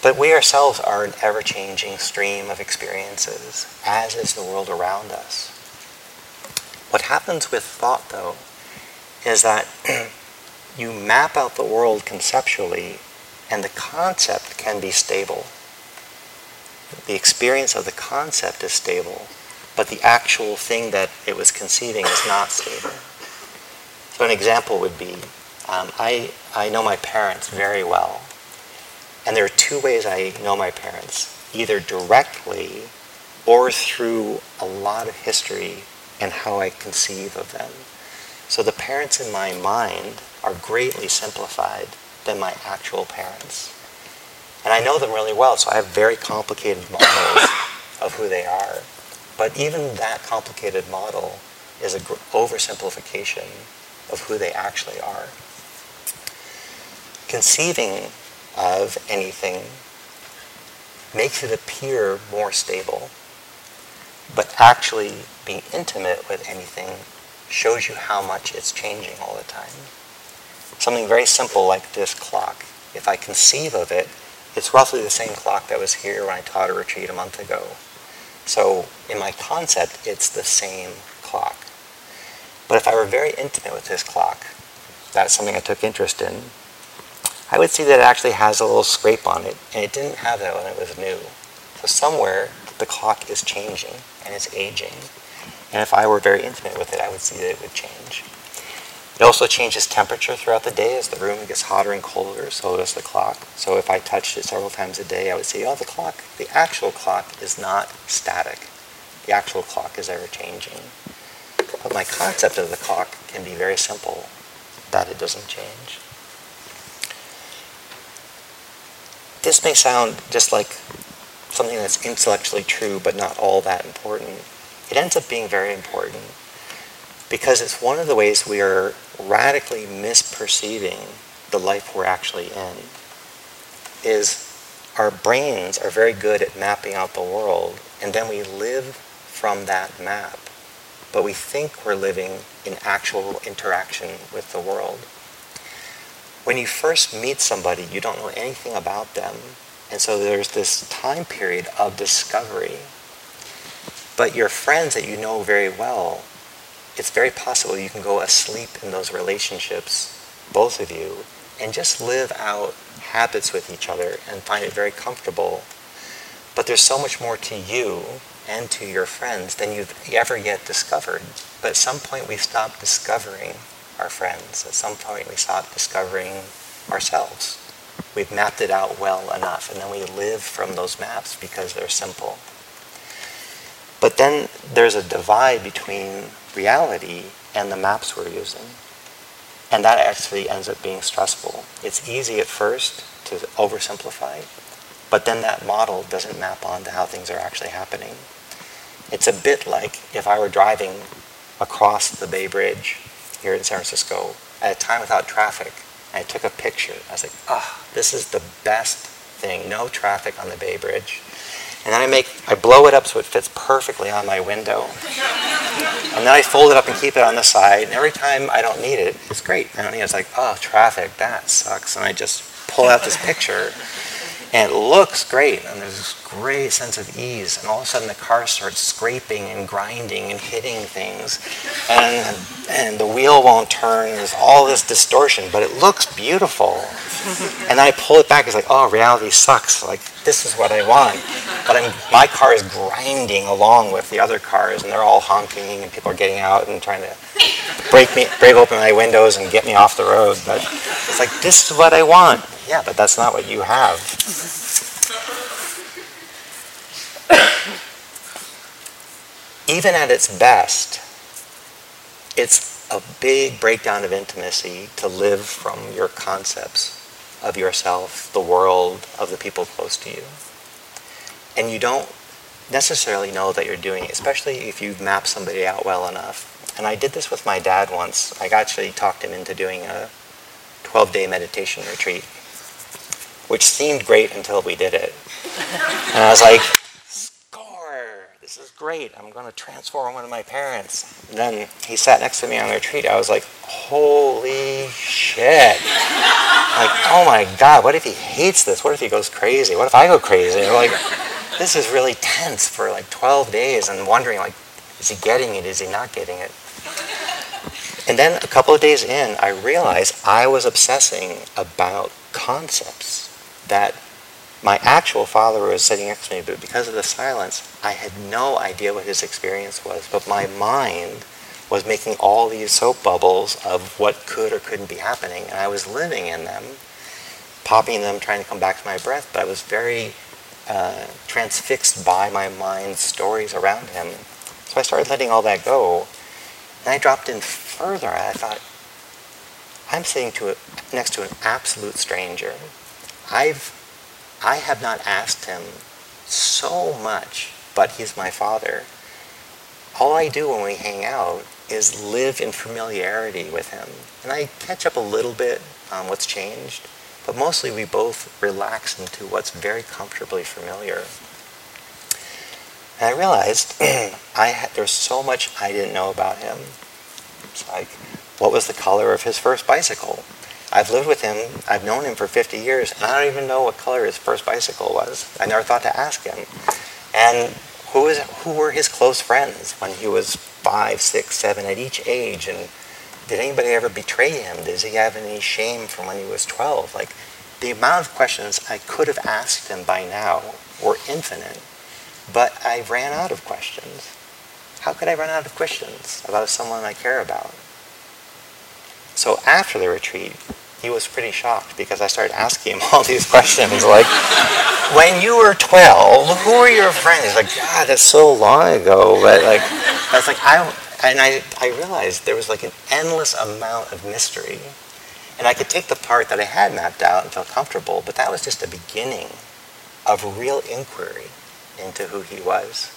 But we ourselves are an ever changing stream of experiences, as is the world around us. What happens with thought, though, is that you map out the world conceptually and the concept can be stable. The experience of the concept is stable, but the actual thing that it was conceiving is not stable. So an example would be, um, I, I know my parents very well, and there are two ways I know my parents, either directly or through a lot of history and how I conceive of them. So the parents in my mind are greatly simplified than my actual parents. And I know them really well, so I have very complicated models of who they are. But even that complicated model is an oversimplification of who they actually are. Conceiving of anything makes it appear more stable, but actually being intimate with anything shows you how much it's changing all the time. Something very simple like this clock. If I conceive of it, it's roughly the same clock that was here when I taught a retreat a month ago. So in my concept, it's the same clock. But if I were very intimate with this clock, that's something I took interest in, I would see that it actually has a little scrape on it, and it didn't have that when it was new. So somewhere the clock is changing and it's aging. And if I were very intimate with it, I would see that it would change. It also changes temperature throughout the day as the room gets hotter and colder, so does the clock. So if I touched it several times a day, I would say, oh, the clock, the actual clock is not static. The actual clock is ever changing. But my concept of the clock can be very simple, that it doesn't change. This may sound just like something that's intellectually true, but not all that important. It ends up being very important because it's one of the ways we are radically misperceiving the life we're actually in is our brains are very good at mapping out the world and then we live from that map but we think we're living in actual interaction with the world. When you first meet somebody you don't know anything about them. And so there's this time period of discovery but your friends that you know very well it's very possible you can go asleep in those relationships, both of you, and just live out habits with each other and find it very comfortable. But there's so much more to you and to your friends than you've ever yet discovered. But at some point we stop discovering our friends. At some point we stop discovering ourselves. We've mapped it out well enough, and then we live from those maps because they're simple. But then there's a divide between reality and the maps we're using. And that actually ends up being stressful. It's easy at first to oversimplify, but then that model doesn't map onto how things are actually happening. It's a bit like if I were driving across the Bay Bridge here in San Francisco at a time without traffic, and I took a picture. I was like, ah, oh, this is the best thing. No traffic on the Bay Bridge. And then I make, I blow it up so it fits perfectly on my window. And then I fold it up and keep it on the side. And every time I don't need it, it's great. I don't need it. It's like, oh, traffic, that sucks. And I just pull out this picture. And it looks great. And there's this great sense of ease. And all of a sudden the car starts scraping and grinding and hitting things. And, and the wheel won't turn. There's all this distortion. But it looks beautiful. And then I pull it back. It's like, oh, reality sucks. Like, this is what I want. But I'm, my car is grinding along with the other cars, and they're all honking, and people are getting out and trying to break me, break open my windows and get me off the road. But it's like, this is what I want. Yeah, but that's not what you have. Even at its best, it's a big breakdown of intimacy to live from your concepts of yourself, the world, of the people close to you. And you don't necessarily know that you're doing it, especially if you've mapped somebody out well enough. And I did this with my dad once. I actually talked him into doing a 12 day meditation retreat. Which seemed great until we did it. and I was like, score! This is great. I'm going to transform one of my parents. And then he sat next to me on the retreat. I was like, holy shit. like, oh my God, what if he hates this? What if he goes crazy? What if I go crazy? Like, this is really tense for like 12 days and wondering like, is he getting it? Is he not getting it? And then a couple of days in, I realized I was obsessing about concepts that my actual father was sitting next to me, but because of the silence, I had no idea what his experience was. But my mind was making all these soap bubbles of what could or couldn't be happening, and I was living in them, popping them, trying to come back to my breath, but I was very uh, transfixed by my mind's stories around him. So I started letting all that go, and I dropped in further. I thought, I'm sitting to a, next to an absolute stranger. I've, I have not asked him so much, but he's my father. All I do when we hang out is live in familiarity with him. And I catch up a little bit on what's changed, but mostly we both relax into what's very comfortably familiar. And I realized I had, there's so much I didn't know about him. It's like, what was the color of his first bicycle? I've lived with him, I've known him for 50 years, and I don't even know what color his first bicycle was. I never thought to ask him. And who, is, who were his close friends when he was five, six, seven, at each age? And did anybody ever betray him? Does he have any shame from when he was 12? Like, the amount of questions I could have asked him by now were infinite, but I ran out of questions. How could I run out of questions about someone I care about? So after the retreat, he was pretty shocked because I started asking him all these questions like, when you were 12, who were your friends? He's like, God, that's so long ago. But like, I was like, I and I, I realized there was like an endless amount of mystery. And I could take the part that I had mapped out and felt comfortable, but that was just a beginning of real inquiry into who he was.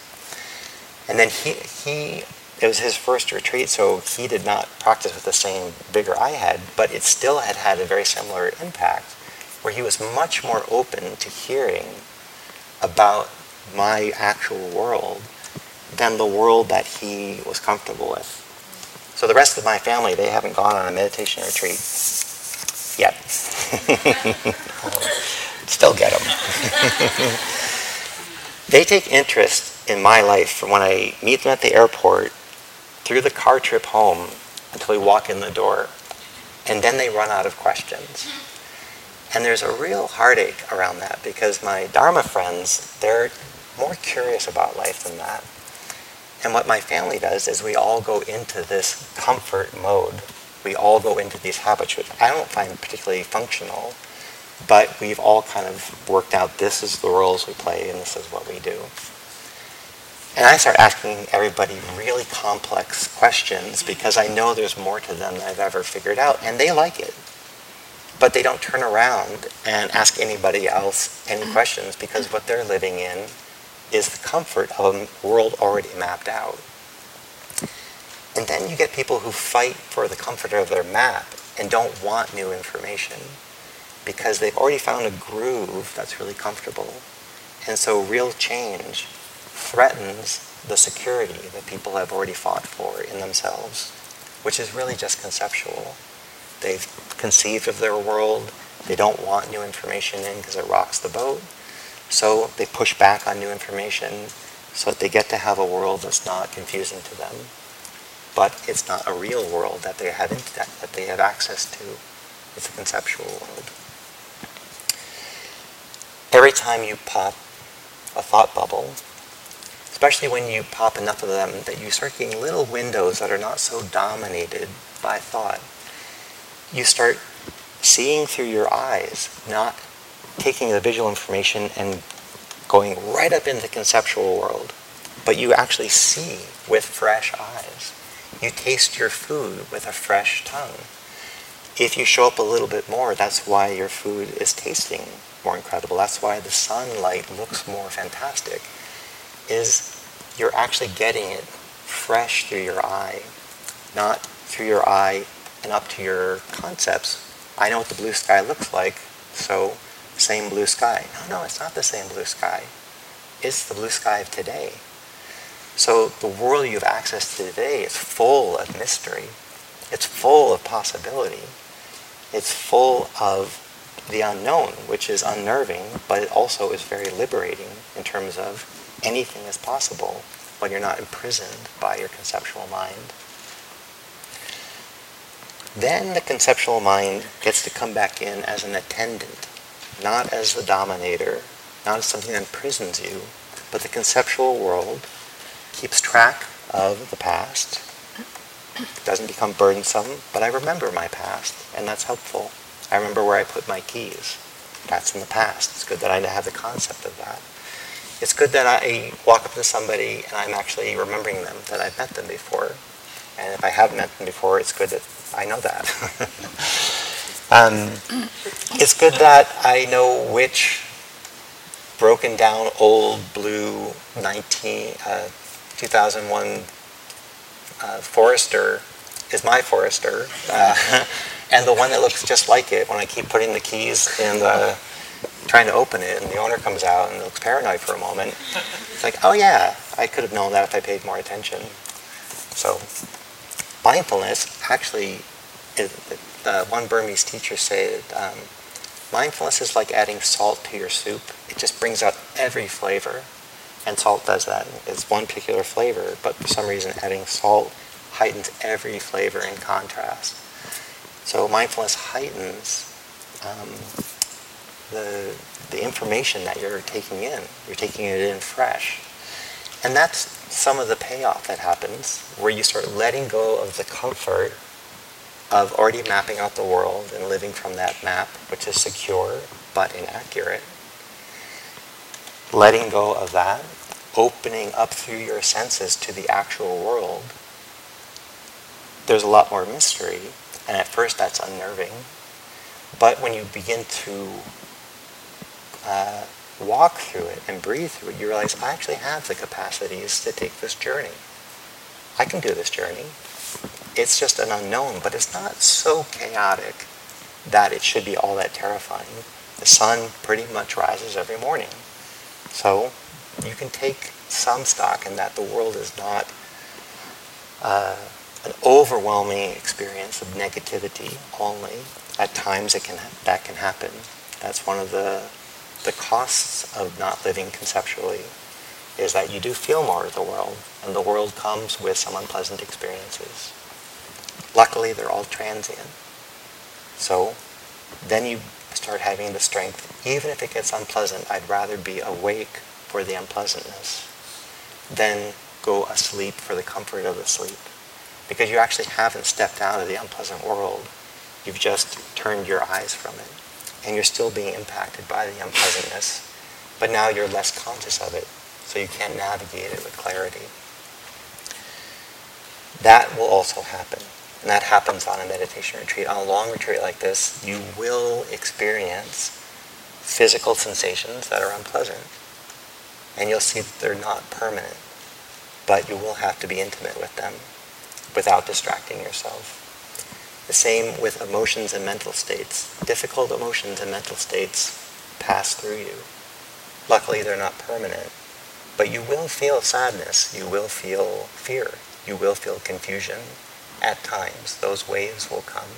And then he, he, it was his first retreat, so he did not practice with the same vigor I had, but it still had had a very similar impact, where he was much more open to hearing about my actual world than the world that he was comfortable with. So the rest of my family, they haven't gone on a meditation retreat yet. Still get them. they take interest in my life from when I meet them at the airport through the car trip home until we walk in the door. And then they run out of questions. And there's a real heartache around that because my Dharma friends, they're more curious about life than that. And what my family does is we all go into this comfort mode. We all go into these habits, which I don't find particularly functional, but we've all kind of worked out this is the roles we play and this is what we do. And I start asking everybody really complex questions because I know there's more to them than I've ever figured out, and they like it. But they don't turn around and ask anybody else any mm-hmm. questions because what they're living in is the comfort of a world already mapped out. And then you get people who fight for the comfort of their map and don't want new information because they've already found a groove that's really comfortable. And so real change threatens the security that people have already fought for in themselves, which is really just conceptual. They've conceived of their world, they don't want new information in because it rocks the boat, so they push back on new information so that they get to have a world that's not confusing to them. But it's not a real world that they have, that that they have access to. It's a conceptual world. Every time you pop a thought bubble, especially when you pop enough of them that you start getting little windows that are not so dominated by thought. You start seeing through your eyes, not taking the visual information and going right up into the conceptual world, but you actually see with fresh eyes. You taste your food with a fresh tongue. If you show up a little bit more, that's why your food is tasting more incredible. That's why the sunlight looks more fantastic is you're actually getting it fresh through your eye, not through your eye and up to your concepts. I know what the blue sky looks like, so same blue sky. No, no, it's not the same blue sky. It's the blue sky of today. So the world you have access to today is full of mystery. It's full of possibility. It's full of the unknown, which is unnerving, but it also is very liberating in terms of anything is possible when you're not imprisoned by your conceptual mind. Then the conceptual mind gets to come back in as an attendant, not as the dominator, not as something that imprisons you, but the conceptual world keeps track of the past. Doesn't become burdensome, but I remember my past, and that's helpful. I remember where I put my keys. That's in the past. It's good that I have the concept of that. It's good that I walk up to somebody and I'm actually remembering them, that I've met them before. And if I have met them before, it's good that I know that. um, it's good that I know which broken down old blue 19, uh, 2001 uh, Forester is my Forester, uh, and the one that looks just like it when I keep putting the keys in the trying to open it, and the owner comes out and looks paranoid for a moment. It's like, oh yeah, I could have known that if I paid more attention. So, mindfulness actually, is, uh, one Burmese teacher said, um, mindfulness is like adding salt to your soup. It just brings out every flavor and salt does that. It's one particular flavor, but for some reason adding salt heightens every flavor in contrast. So mindfulness heightens um, the, the information that you're taking in. You're taking it in fresh. And that's some of the payoff that happens, where you start letting go of the comfort of already mapping out the world and living from that map, which is secure but inaccurate. Letting go of that opening up through your senses to the actual world, there's a lot more mystery. And at first that's unnerving. But when you begin to uh, walk through it and breathe through it, you realize I actually have the capacities to take this journey. I can do this journey. It's just an unknown, but it's not so chaotic that it should be all that terrifying. The sun pretty much rises every morning. So you can take some stock in that the world is not uh, an overwhelming experience of negativity only. At times it can that can happen. That's one of the the costs of not living conceptually is that you do feel more of the world, and the world comes with some unpleasant experiences. Luckily, they're all transient. So then you start having the strength, even if it gets unpleasant, I'd rather be awake for the unpleasantness than go asleep for the comfort of the sleep. Because you actually haven't stepped out of the unpleasant world. You've just turned your eyes from it. And you're still being impacted by the unpleasantness. But now you're less conscious of it, so you can't navigate it with clarity. That will also happen. And that happens on a meditation retreat. On a long retreat like this, you will experience physical sensations that are unpleasant and you'll see that they're not permanent, but you will have to be intimate with them without distracting yourself. The same with emotions and mental states. Difficult emotions and mental states pass through you. Luckily, they're not permanent, but you will feel sadness, you will feel fear, you will feel confusion. At times, those waves will come.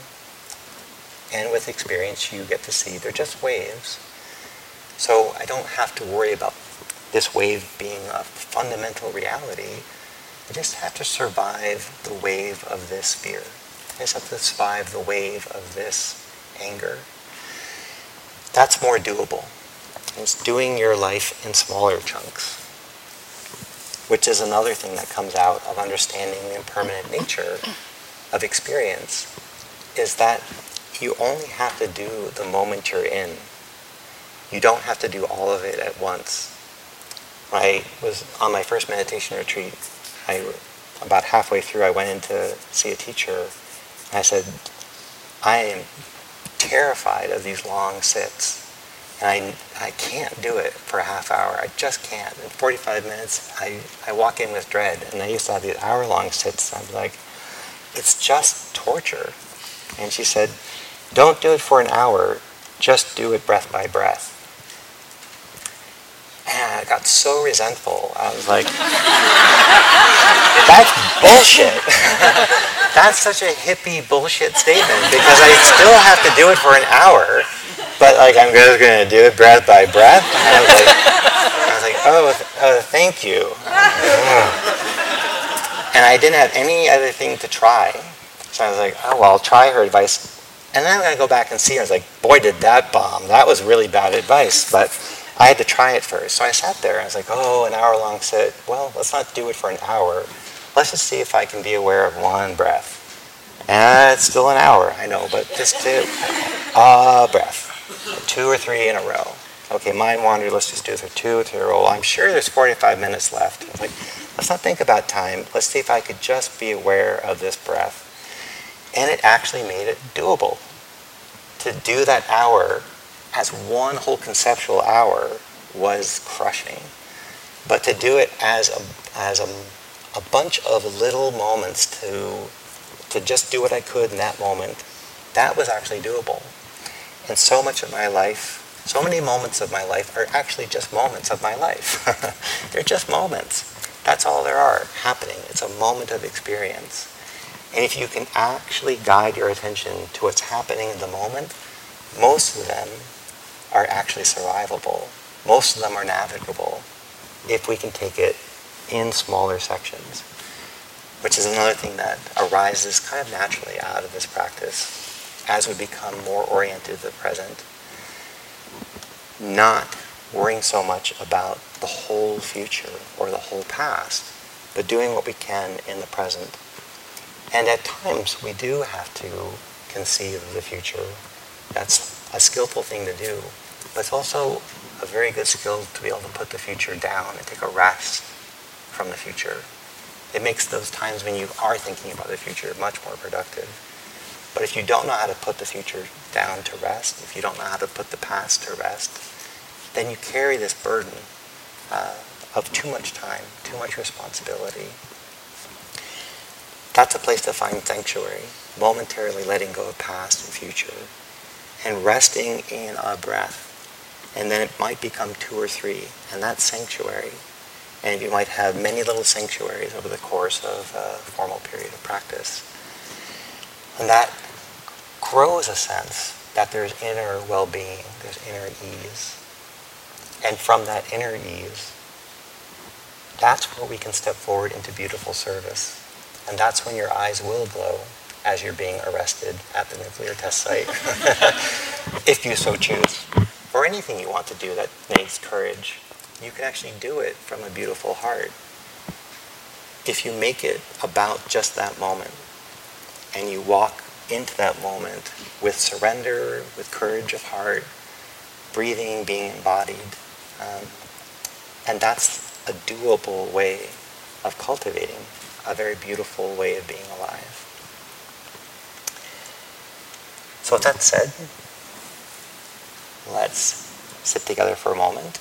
And with experience, you get to see they're just waves. So I don't have to worry about this wave being a fundamental reality, I just have to survive the wave of this fear. I just have to survive the wave of this anger. That's more doable. It's doing your life in smaller chunks, which is another thing that comes out of understanding the impermanent nature of experience, is that you only have to do the moment you're in. You don't have to do all of it at once. I was on my first meditation retreat. I about halfway through, I went in to see a teacher. I said, "I am terrified of these long sits, and I I can't do it for a half hour. I just can't. In 45 minutes, I I walk in with dread, and I used to have these hour-long sits. I'm like, it's just torture." And she said, "Don't do it for an hour. Just do it breath by breath. And I got so resentful. I was like, that's bullshit. that's such a hippie bullshit statement because I still have to do it for an hour, but like I'm just going to do it breath by breath. And I was like, I was like oh, uh, thank you. and I didn't have any other thing to try. So I was like, oh, well, I'll try her advice. And then I'm going to go back and see. her. I was like, boy, did that bomb. That was really bad advice. But I had to try it first. So I sat there and I was like, oh, an hour long sit. Well, let's not do it for an hour. Let's just see if I can be aware of one breath. And it's still an hour, I know, but just do a breath. Two or three in a row. Okay, mind wandered, let's just do it for two or three in a row. I'm sure there's 45 minutes left. I like, let's not think about time. Let's see if I could just be aware of this breath. And it actually made it doable. To do that hour as one whole conceptual hour was crushing. But to do it as a, as a, a bunch of little moments to, to just do what I could in that moment, that was actually doable. And so much of my life, so many moments of my life are actually just moments of my life. They're just moments. That's all there are happening. It's a moment of experience. And if you can actually guide your attention to what's happening in the moment, most of them are actually survivable. Most of them are navigable if we can take it in smaller sections, which is another thing that arises kind of naturally out of this practice as we become more oriented to the present. Not worrying so much about the whole future or the whole past, but doing what we can in the present. And at times we do have to conceive of the future. That's a skillful thing to do, but it's also a very good skill to be able to put the future down and take a rest from the future. It makes those times when you are thinking about the future much more productive. But if you don't know how to put the future down to rest, if you don't know how to put the past to rest, then you carry this burden uh, of too much time, too much responsibility. That's a place to find sanctuary, momentarily letting go of past and future and resting in a breath. And then it might become two or three, and that's sanctuary. And you might have many little sanctuaries over the course of a formal period of practice. And that grows a sense that there's inner well-being, there's inner ease. And from that inner ease, that's where we can step forward into beautiful service. And that's when your eyes will glow as you're being arrested at the nuclear test site, if you so choose. Or anything you want to do that needs courage, you can actually do it from a beautiful heart. If you make it about just that moment, and you walk into that moment with surrender, with courage of heart, breathing being embodied, um, and that's a doable way of cultivating a very beautiful way of being alive. So with that said, let's sit together for a moment,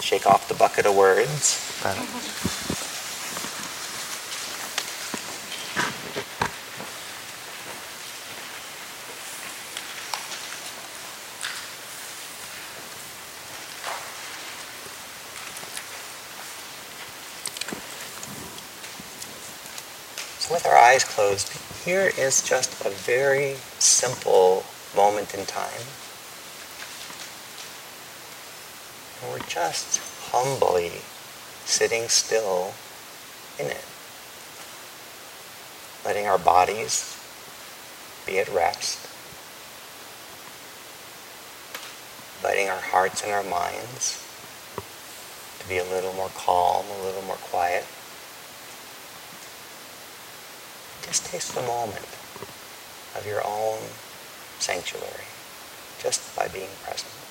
shake off the bucket of words. So with our eyes closed, here is just a very simple moment in time. And we're just humbly sitting still in it. Letting our bodies be at rest. Letting our hearts and our minds to be a little more calm, a little more quiet. Just taste the moment of your own sanctuary just by being present.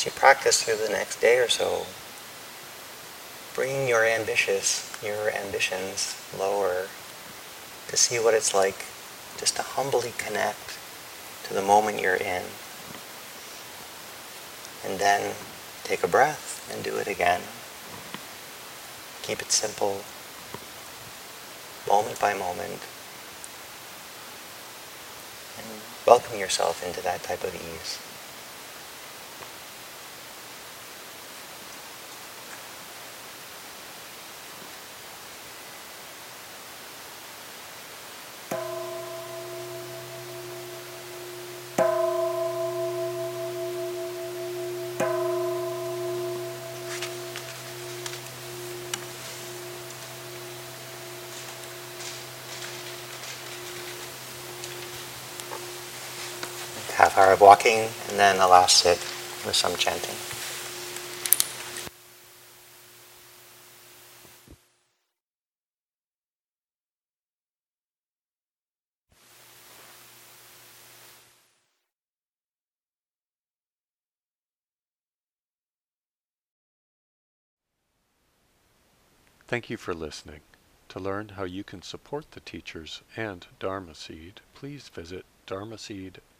As you practice through the next day or so, bring your ambitious, your ambitions lower to see what it's like just to humbly connect to the moment you're in. And then take a breath and do it again. Keep it simple, moment by moment. And welcome yourself into that type of ease. Half hour of walking, and then a last sit with some chanting. Thank you for listening. To learn how you can support the teachers and Dharma Seed, please visit dharmaseed.org